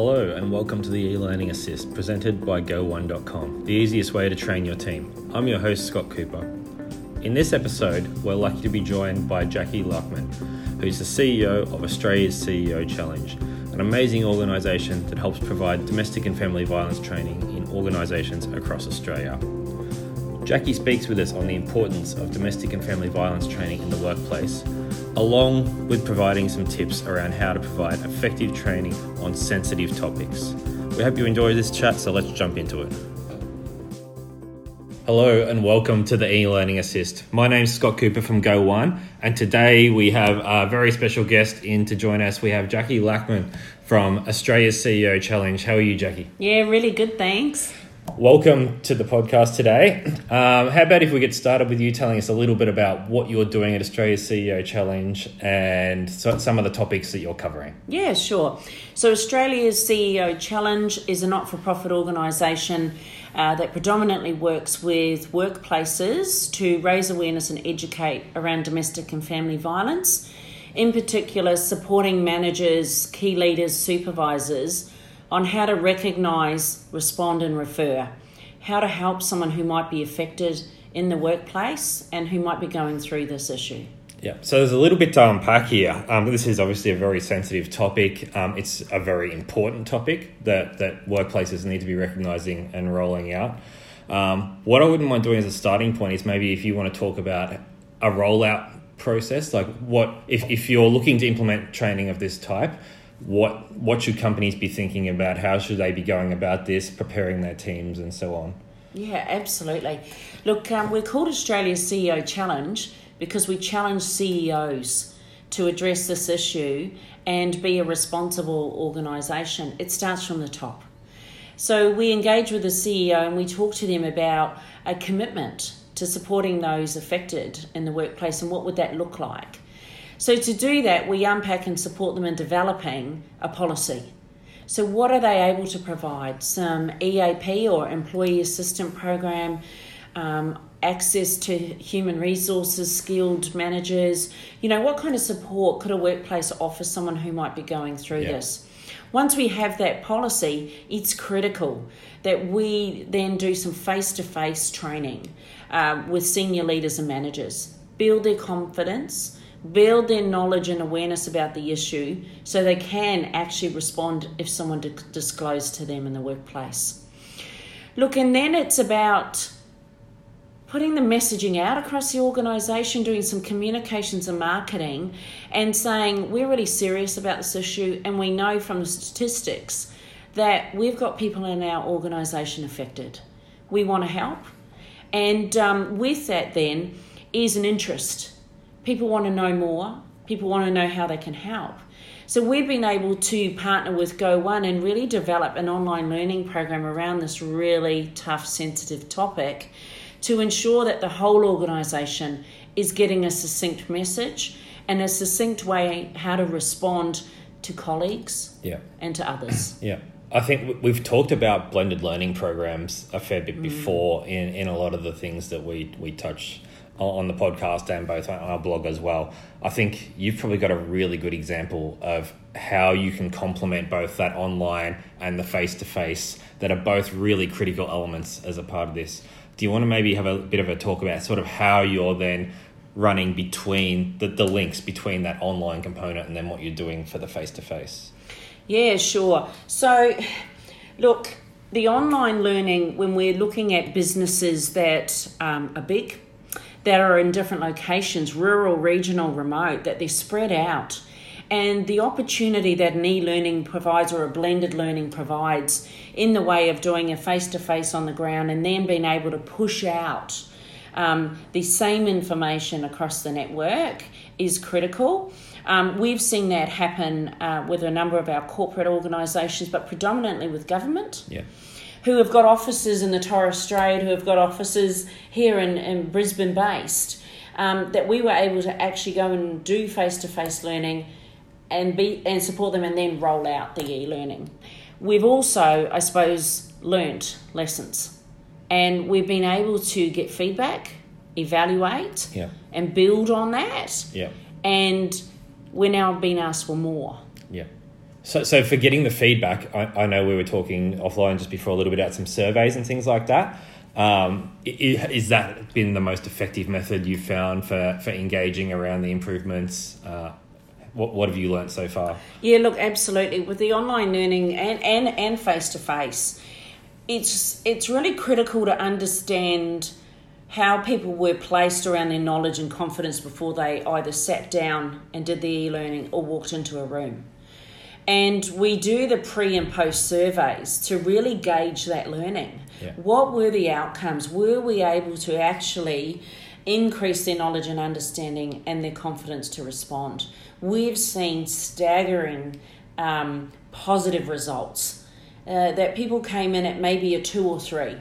Hello, and welcome to the e-learning assist presented by Go1.com, the easiest way to train your team. I'm your host, Scott Cooper. In this episode, we're lucky to be joined by Jackie Lachman, who's the CEO of Australia's CEO Challenge, an amazing organisation that helps provide domestic and family violence training in organisations across Australia. Jackie speaks with us on the importance of domestic and family violence training in the workplace, along with providing some tips around how to provide effective training on sensitive topics. We hope you enjoy this chat, so let's jump into it. Hello and welcome to the e-learning assist. My name is Scott Cooper from Go1, and today we have a very special guest in to join us. We have Jackie Lackman from Australia's CEO Challenge. How are you, Jackie? Yeah, really good, thanks. Welcome to the podcast today. Um, how about if we get started with you telling us a little bit about what you're doing at Australia's CEO Challenge and so, some of the topics that you're covering? Yeah, sure. So, Australia's CEO Challenge is a not for profit organisation uh, that predominantly works with workplaces to raise awareness and educate around domestic and family violence. In particular, supporting managers, key leaders, supervisors on how to recognise, respond, and refer, how to help someone who might be affected in the workplace and who might be going through this issue. Yeah, so there's a little bit to unpack here. Um, this is obviously a very sensitive topic. Um, it's a very important topic that, that workplaces need to be recognising and rolling out. Um, what I wouldn't mind doing as a starting point is maybe if you want to talk about a rollout process, like what if, if you're looking to implement training of this type, what what should companies be thinking about? How should they be going about this, preparing their teams, and so on? Yeah, absolutely. Look, um, we're called Australia's CEO Challenge because we challenge CEOs to address this issue and be a responsible organisation. It starts from the top. So we engage with the CEO and we talk to them about a commitment to supporting those affected in the workplace and what would that look like. So, to do that, we unpack and support them in developing a policy. So, what are they able to provide? Some EAP or employee assistant program, um, access to human resources, skilled managers. You know, what kind of support could a workplace offer someone who might be going through this? Once we have that policy, it's critical that we then do some face to face training uh, with senior leaders and managers, build their confidence build their knowledge and awareness about the issue so they can actually respond if someone disclosed to them in the workplace. Look, and then it's about putting the messaging out across the organisation, doing some communications and marketing, and saying we're really serious about this issue, and we know from the statistics that we've got people in our organisation affected. We want to help, and um, with that, then is an interest People want to know more, people want to know how they can help. So we've been able to partner with Go1 and really develop an online learning program around this really tough, sensitive topic to ensure that the whole organisation is getting a succinct message and a succinct way how to respond to colleagues yeah. and to others. Yeah. I think we've talked about blended learning programs a fair bit mm. before in, in a lot of the things that we, we touch on the podcast and both on our blog as well. I think you've probably got a really good example of how you can complement both that online and the face to face that are both really critical elements as a part of this. Do you want to maybe have a bit of a talk about sort of how you're then running between the, the links between that online component and then what you're doing for the face to face? Yeah, sure. So, look, the online learning, when we're looking at businesses that um, are big, that are in different locations rural, regional, remote that they're spread out. And the opportunity that an e learning provides or a blended learning provides in the way of doing a face to face on the ground and then being able to push out um, the same information across the network is critical. Um, we've seen that happen uh, with a number of our corporate organisations, but predominantly with government. Yeah who have got offices in the Torres Strait, who have got offices here in, in Brisbane based, um, that we were able to actually go and do face to face learning and be and support them and then roll out the e-learning. We've also, I suppose, learnt lessons and we've been able to get feedback, evaluate, yeah. and build on that. Yeah. And we're now being asked for more. Yeah. So, so for getting the feedback, I, I know we were talking offline just before a little bit about some surveys and things like that. Um, is that been the most effective method you've found for, for engaging around the improvements? Uh, what, what have you learnt so far? Yeah, look, absolutely. With the online learning and and and face to face, it's it's really critical to understand how people were placed around their knowledge and confidence before they either sat down and did the e-learning or walked into a room. And we do the pre and post surveys to really gauge that learning. Yeah. What were the outcomes? Were we able to actually increase their knowledge and understanding and their confidence to respond? We've seen staggering um, positive results. Uh, that people came in at maybe a two or three,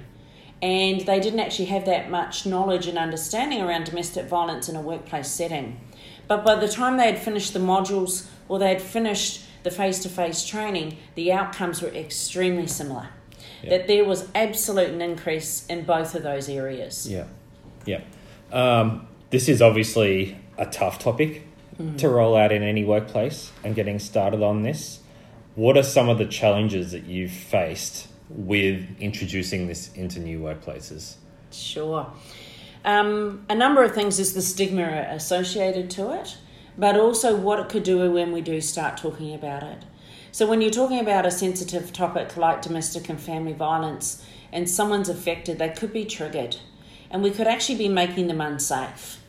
and they didn't actually have that much knowledge and understanding around domestic violence in a workplace setting. But by the time they had finished the modules or they had finished the face to face training, the outcomes were extremely similar. That there was absolute an increase in both of those areas. Yeah, yeah. Um, this is obviously a tough topic to roll out in any workplace, and getting started on this. What are some of the challenges that you've faced with introducing this into new workplaces? Sure. Um, a number of things is the stigma associated to it, but also what it could do when we do start talking about it. So, when you're talking about a sensitive topic like domestic and family violence and someone's affected, they could be triggered and we could actually be making them unsafe.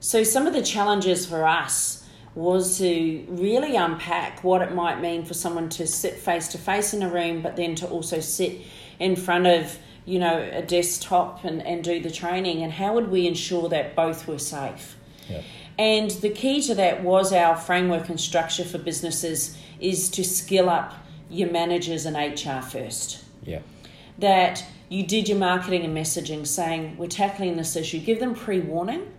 So, some of the challenges for us was to really unpack what it might mean for someone to sit face to face in a room, but then to also sit in front of you know a desktop and, and do the training, and how would we ensure that both were safe? Yeah. And the key to that was our framework and structure for businesses is to skill up your managers and HR first. Yeah. that you did your marketing and messaging saying we're tackling this issue. Give them pre-warning.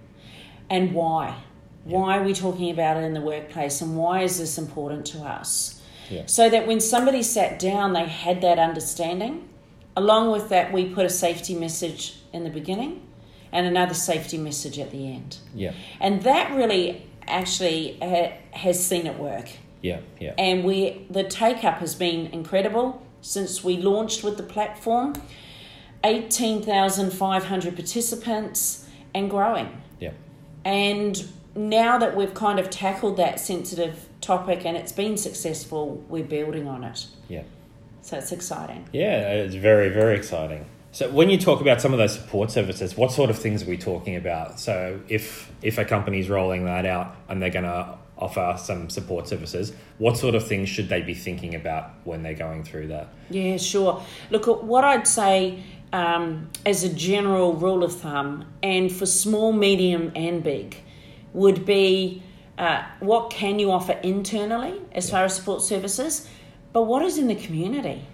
And why? Why are we talking about it in the workplace and why is this important to us? Yeah. so that when somebody sat down they had that understanding. Along with that we put a safety message in the beginning and another safety message at the end Yeah. and that really actually ha- has seen it work Yeah. Yeah. and we the take up has been incredible since we launched with the platform 18,500 participants and growing Yeah. and now that we've kind of tackled that sensitive topic and it's been successful we're building on it Yeah. so it's exciting Yeah, it's very, very exciting. So when you talk about some of those support services, what sort of things are we talking about? So if if a company's rolling that out and they're going to offer some support services, what sort of things should they be thinking about when they're going through that? Yeah, sure. Look, what I'd say um, as a general rule of thumb, and for small, medium, and big, would be uh, what can you offer internally as far as support services, but what is in the community?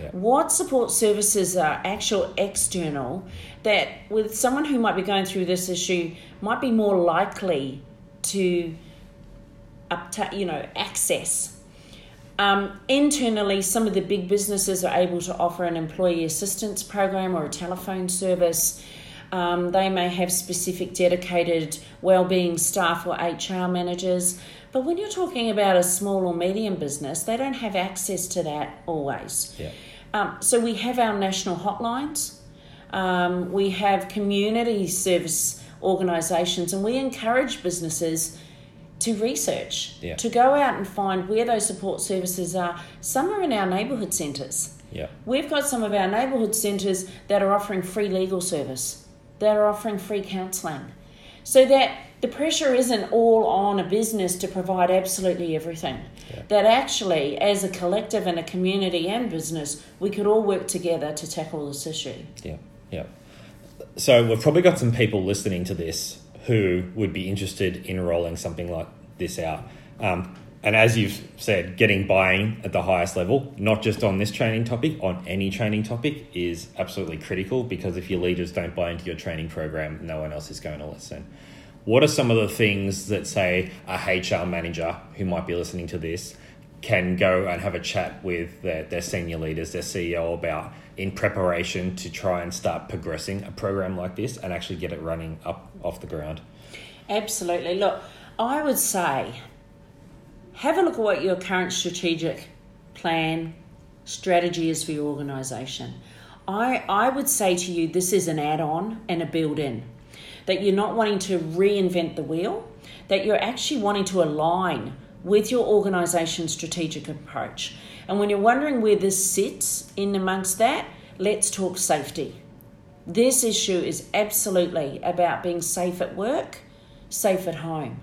Yeah. What support services are actual external that, with someone who might be going through this issue, might be more likely to up you know access um, internally, some of the big businesses are able to offer an employee assistance program or a telephone service. Um, they may have specific dedicated wellbeing staff or HR managers. But when you're talking about a small or medium business, they don't have access to that always. Yeah. Um, so we have our national hotlines. Um, we have community service organisations, and we encourage businesses to research, Yeah. to go out and find where those support services are. Some are in our neighbourhood centres. Yeah. We've got some of our neighbourhood centres that are offering free legal service, that are offering free counselling. So that the pressure isn't all on a business to provide absolutely everything. Yeah. That actually, as a collective and a community and business, we could all work together to tackle this issue. Yeah, yeah. So we've probably got some people listening to this who would be interested in rolling something like this out. Um, and as you've said, getting buy-in at the highest level, not just on this training topic, on any training topic, is absolutely critical because if your leaders don't buy into your training program, no one else is going to listen. What are some of the things that, say, a HR manager who might be listening to this can go and have a chat with their, their senior leaders, their CEO about in preparation to try and start progressing a program like this and actually get it running up off the ground? Absolutely. Look, I would say have a look at what your current strategic plan strategy is for your organization. I, I would say to you, this is an add on and a build in. That you're not wanting to reinvent the wheel, that you're actually wanting to align with your organization's strategic approach. And when you're wondering where this sits in amongst that, let's talk safety. This issue is absolutely about being safe at work, safe at home.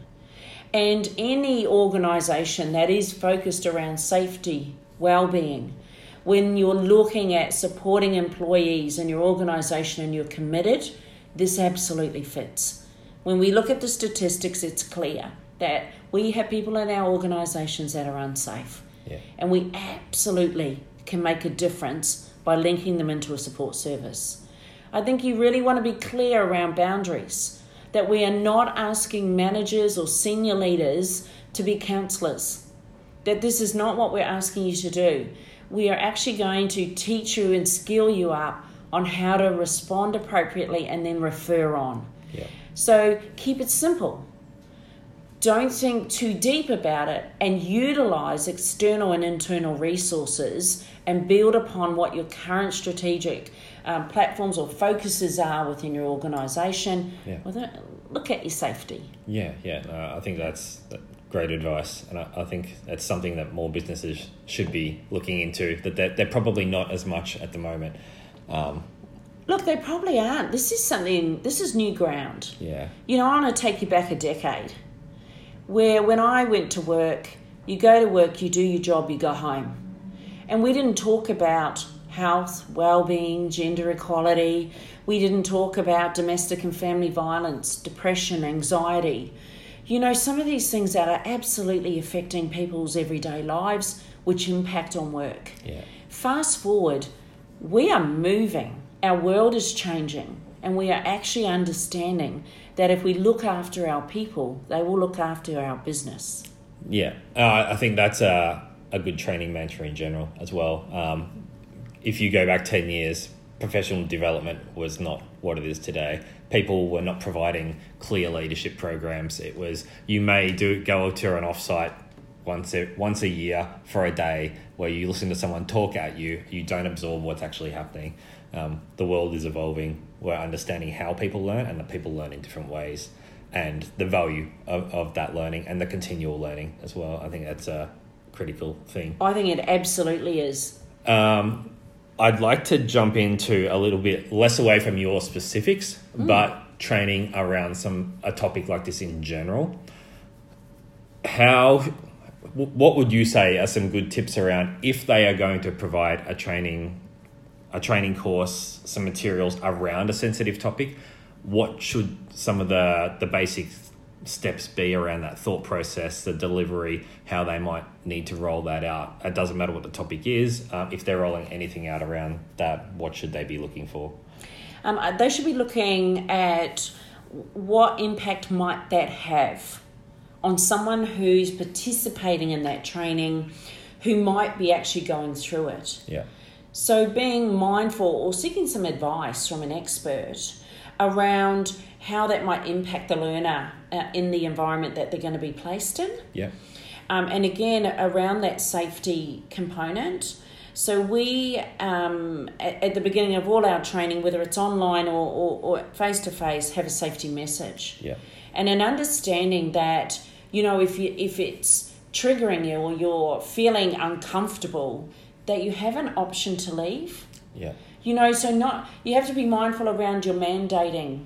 And any organisation that is focused around safety, well-being, when you're looking at supporting employees in your organisation and you're committed, this absolutely fits. When we look at the statistics, it's clear that we have people in our organisations that are unsafe. Yeah. And we absolutely can make a difference by linking them into a support service. I think you really want to be clear around boundaries, that we are not asking managers or senior leaders to be counsellors, that this is not what we're asking you to do. We are actually going to teach you and skill you up on how to respond appropriately and then refer on. Yeah. So keep it simple. Don't think too deep about it and utilize external and internal resources and build upon what your current strategic um, platforms or focuses are within your organization. Yeah. Well, look at your safety. Yeah, yeah. No, I think that's great advice, and I, I, think that's something that more businesses should be looking into. That they're, they're probably not as much at the moment. Um, Look, they probably aren't. This is something. This is new ground. Yeah. You know, I want to take you back a decade, where when I went to work, you go to work, you do your job, you go home, and we didn't talk about health, well-being, gender equality. We didn't talk about domestic and family violence, depression, anxiety you know, some of these things that are absolutely affecting people's everyday lives, which impact on work. Yeah. Fast forward, we are moving, our world is changing, and we are actually understanding that if we look after our people, they will look after our business. Yeah, uh, I think that's a, a good training mantra in general as well. Um, if you go back 10 years, professional development was not what it is today people were not providing clear leadership programs. It was you may do go to an offsite once a, once a year for a day where you listen to someone talk at you. You don't absorb what's actually happening. Um, the world is evolving. We're understanding how people learn and that people learn in different ways, and the value of, of that learning and the continual learning as well. I think that's a critical thing. I think it absolutely is. Um, I'd like to jump into a little bit less away from your specifics, mm. but training around some a topic like this in general. How, what would you say are some good tips around if they are going to provide a training, a training course, some materials around a sensitive topic? What should some of the the basic steps be around that thought process, the delivery, how they might need to roll that out. It doesn't matter what the topic is. Um, if they're rolling anything out around that, what should they be looking for? Um, uh, they should be looking at what impact might that have on someone who's participating in that training, who might be actually going through it. Yeah. So being mindful or seeking some advice from an expert around how that might impact the learner uh, in the environment that they're going to be placed in. Yeah. Um, and again, around that safety component. So we, um, at, at, the beginning of all our training, whether it's online or face to face, have a safety message. Yeah. And an understanding that you know if you if it's triggering you or you're feeling uncomfortable, that you have an option to leave. Yeah. You know, so not you have to be mindful around your mandating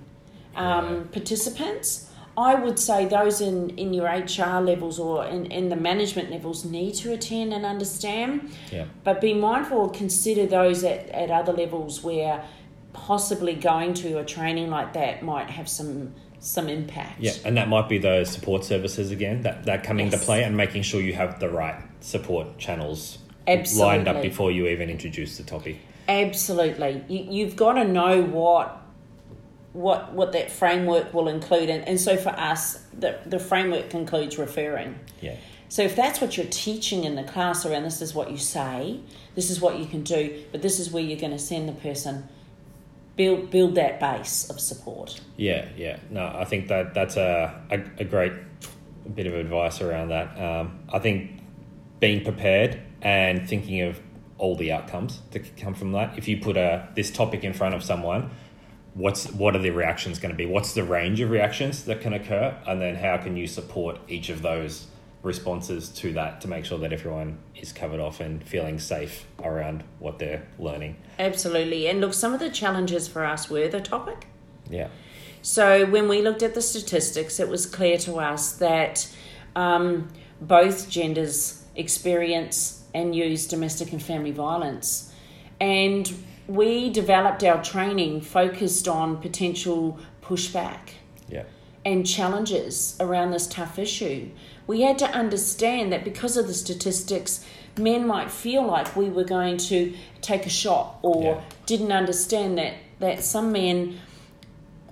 um, yeah. participants. I would say those in, in your HR levels or in, in the management levels need to attend and understand. Yeah. But be mindful, consider those at, at other levels where possibly going to a training like that might have some some impact. Yeah, and that might be those support services again that, that come yes. into play and making sure you have the right support channels Absolutely. lined up before you even introduce the topic. Absolutely. You, you've got to know what what what that framework will include and, and so for us the, the framework includes referring yeah so if that's what you're teaching in the class around this is what you say this is what you can do but this is where you're going to send the person build build that base of support yeah yeah no i think that that's a, a, a great bit of advice around that. Um, I think being prepared and thinking of all the outcomes that come from that. If you put a this topic in front of someone, what's what are the reactions going to be? What's the range of reactions that can occur, and then how can you support each of those responses to that to make sure that everyone is covered off and feeling safe around what they're learning. Absolutely. And look, some of the challenges for us were the topic. Yeah. So when we looked at the statistics, it was clear to us that um, both genders experience and use domestic and family violence. And we developed our training focused on potential pushback Yeah. and challenges around this tough issue. We had to understand that because of the statistics, men might feel like we were going to take a shot or Yeah. didn't understand that, that some men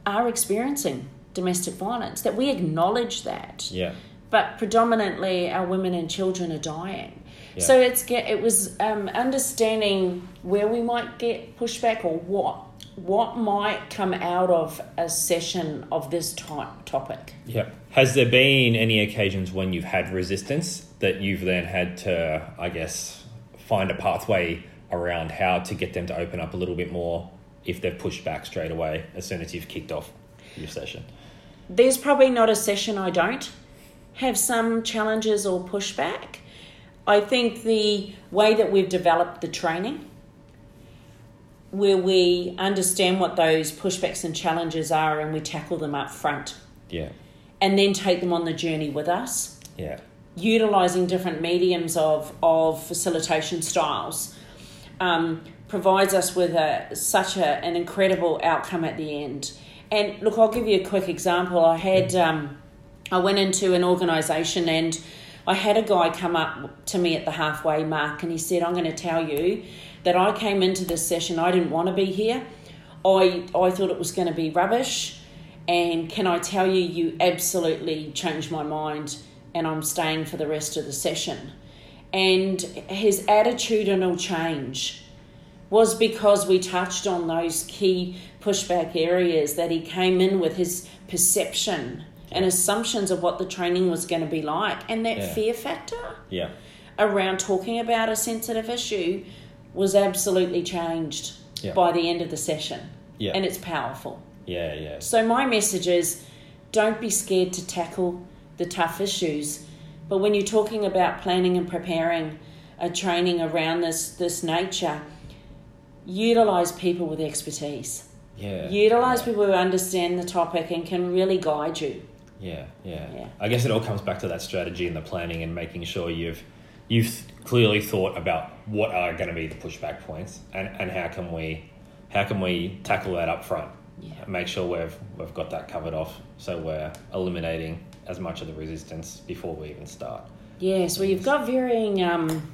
are experiencing domestic violence, that we acknowledge that. Yeah. But predominantly, our women and children are dying. Yeah. So it's get it was um, understanding where we might get pushback or what what might come out of a session of this type topic. Yeah. Has there been any occasions when you've had resistance that you've then had to, I guess, find a pathway around how to get them to open up a little bit more if they've pushed back straight away as soon as you've kicked off your session? There's probably not a session I don't have some challenges or pushback. I think the way that we've developed the training, where we understand what those pushbacks and challenges are and we tackle them up front Yeah. and then take them on the journey with us, Yeah. utilizing different mediums of, of facilitation styles, um, provides us with a, such a, an incredible outcome at the end. And look, I'll give you a quick example. I had um, I went into an organisation and I had a guy come up to me at the halfway mark and he said, "I'm going to tell you that I came into this session. I didn't want to be here. I I thought it was going to be rubbish." And can I tell you, you absolutely changed my mind, and I'm staying for the rest of the session. And his attitudinal change was because we touched on those key pushback areas that he came in with his perception and assumptions of what the training was going to be like, and that Yeah. fear factor Yeah. around talking about a sensitive issue was absolutely changed Yeah. by the end of the session. Yeah. And it's powerful. Yeah. Yeah. So my message is don't be scared to tackle the tough issues. But when you're talking about planning and preparing a training around this this nature, utilize people with expertise. Yeah. Utilize people who understand the topic and can really guide you. Yeah, yeah, Yeah. I guess it all comes back to that strategy and the planning and making sure you've you've clearly thought about what are going to be the pushback points and, and how can we how can we tackle that up front. Yeah. Make sure we've we've got that covered off so we're eliminating as much of the resistance before we even start. Yes, well, you've got varying, um,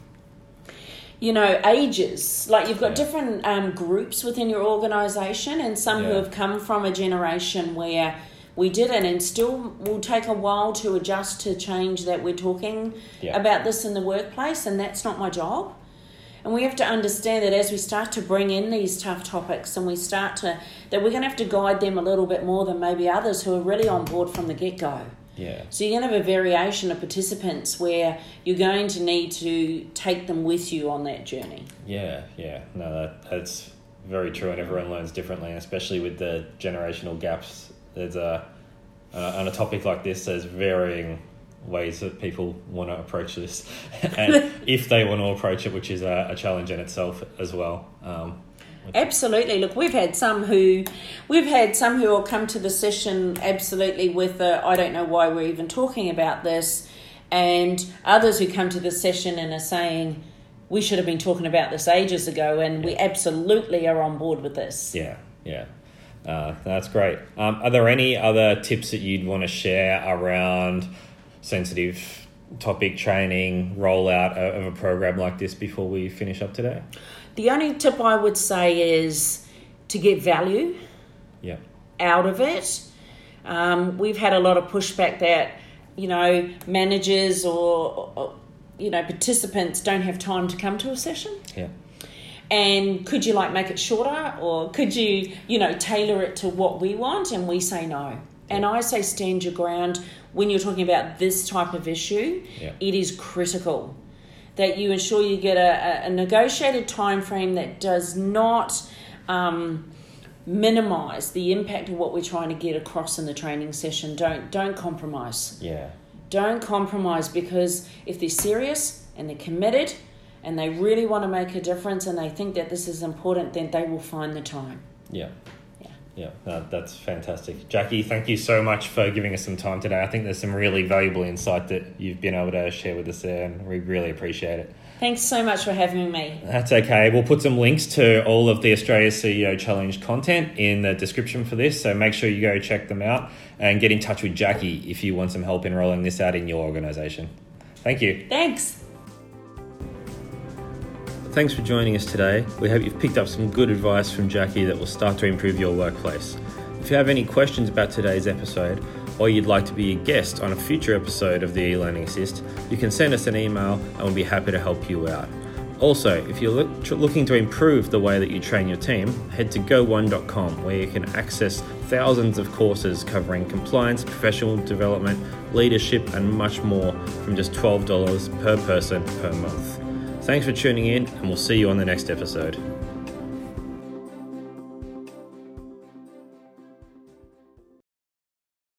you know, ages. Like you've got Yeah. different um, groups within your organisation, and some who have come from a generation where we didn't, and still will take a while to adjust to change that we're talking Yeah. about this in the workplace, and that's not my job. And we have to understand that as we start to bring in these tough topics and we start to, that we're going to have to guide them a little bit more than maybe others who are really on board from the get go. Yeah. So you're going to have a variation of participants where you're going to need to take them with you on that journey. Yeah, yeah. No, that, that's very true, and everyone learns differently, and especially with the generational gaps. There's a uh, on a topic like this. There's varying ways that people want to approach this, and if they want to approach it, which is a, a challenge in itself as well. Um, Absolutely. Look, we've had some who, we've had some who will come to the session absolutely with the, I don't know why we're even talking about this, and others who come to the session and are saying, we should have been talking about this ages ago, and we absolutely are on board with this. yeah, yeah. Uh, that's great. Um, are there any other tips that you'd want to share around sensitive topic training rollout of a program like this before we finish up today? The only tip I would say is to get value Yeah. out of it. Um, we've had a lot of pushback that, you know, managers or, or, you know, participants don't have time to come to a session. Yeah. And could you like make it shorter or could you, you know, tailor it to what we want? And we say no. And I say stand your ground when you're talking about this type of issue. Yeah. It is critical that you ensure you get a, a negotiated time frame that does not um, minimize the impact of what we're trying to get across in the training session. Don't don't compromise. Yeah. Don't compromise because if they're serious and they're committed and they really want to make a difference and they think that this is important, then they will find the time. Yeah. Yeah. Yeah, no, that's fantastic. Jackie, thank you so much for giving us some time today. I think there's some really valuable insight that you've been able to share with us there, and we really appreciate it. Thanks so much for having me. That's okay. We'll put some links to all of the Australia CEO Challenge content in the description for this, so make sure you go check them out and get in touch with Jackie if you want some help in rolling this out in your organisation. Thank you. Thanks. Thanks for joining us today. We hope you've picked up some good advice from Jackie that will start to improve your workplace. If you have any questions about today's episode, or you'd like to be a guest on a future episode of the e-learning assist, you can send us an email and we'll be happy to help you out. Also, if you're look, looking to improve the way that you train your team, head to go1.com where you can access thousands of courses covering compliance, professional development, leadership, and much more from just $12 per person per month. Thanks for tuning in, and we'll see you on the next episode.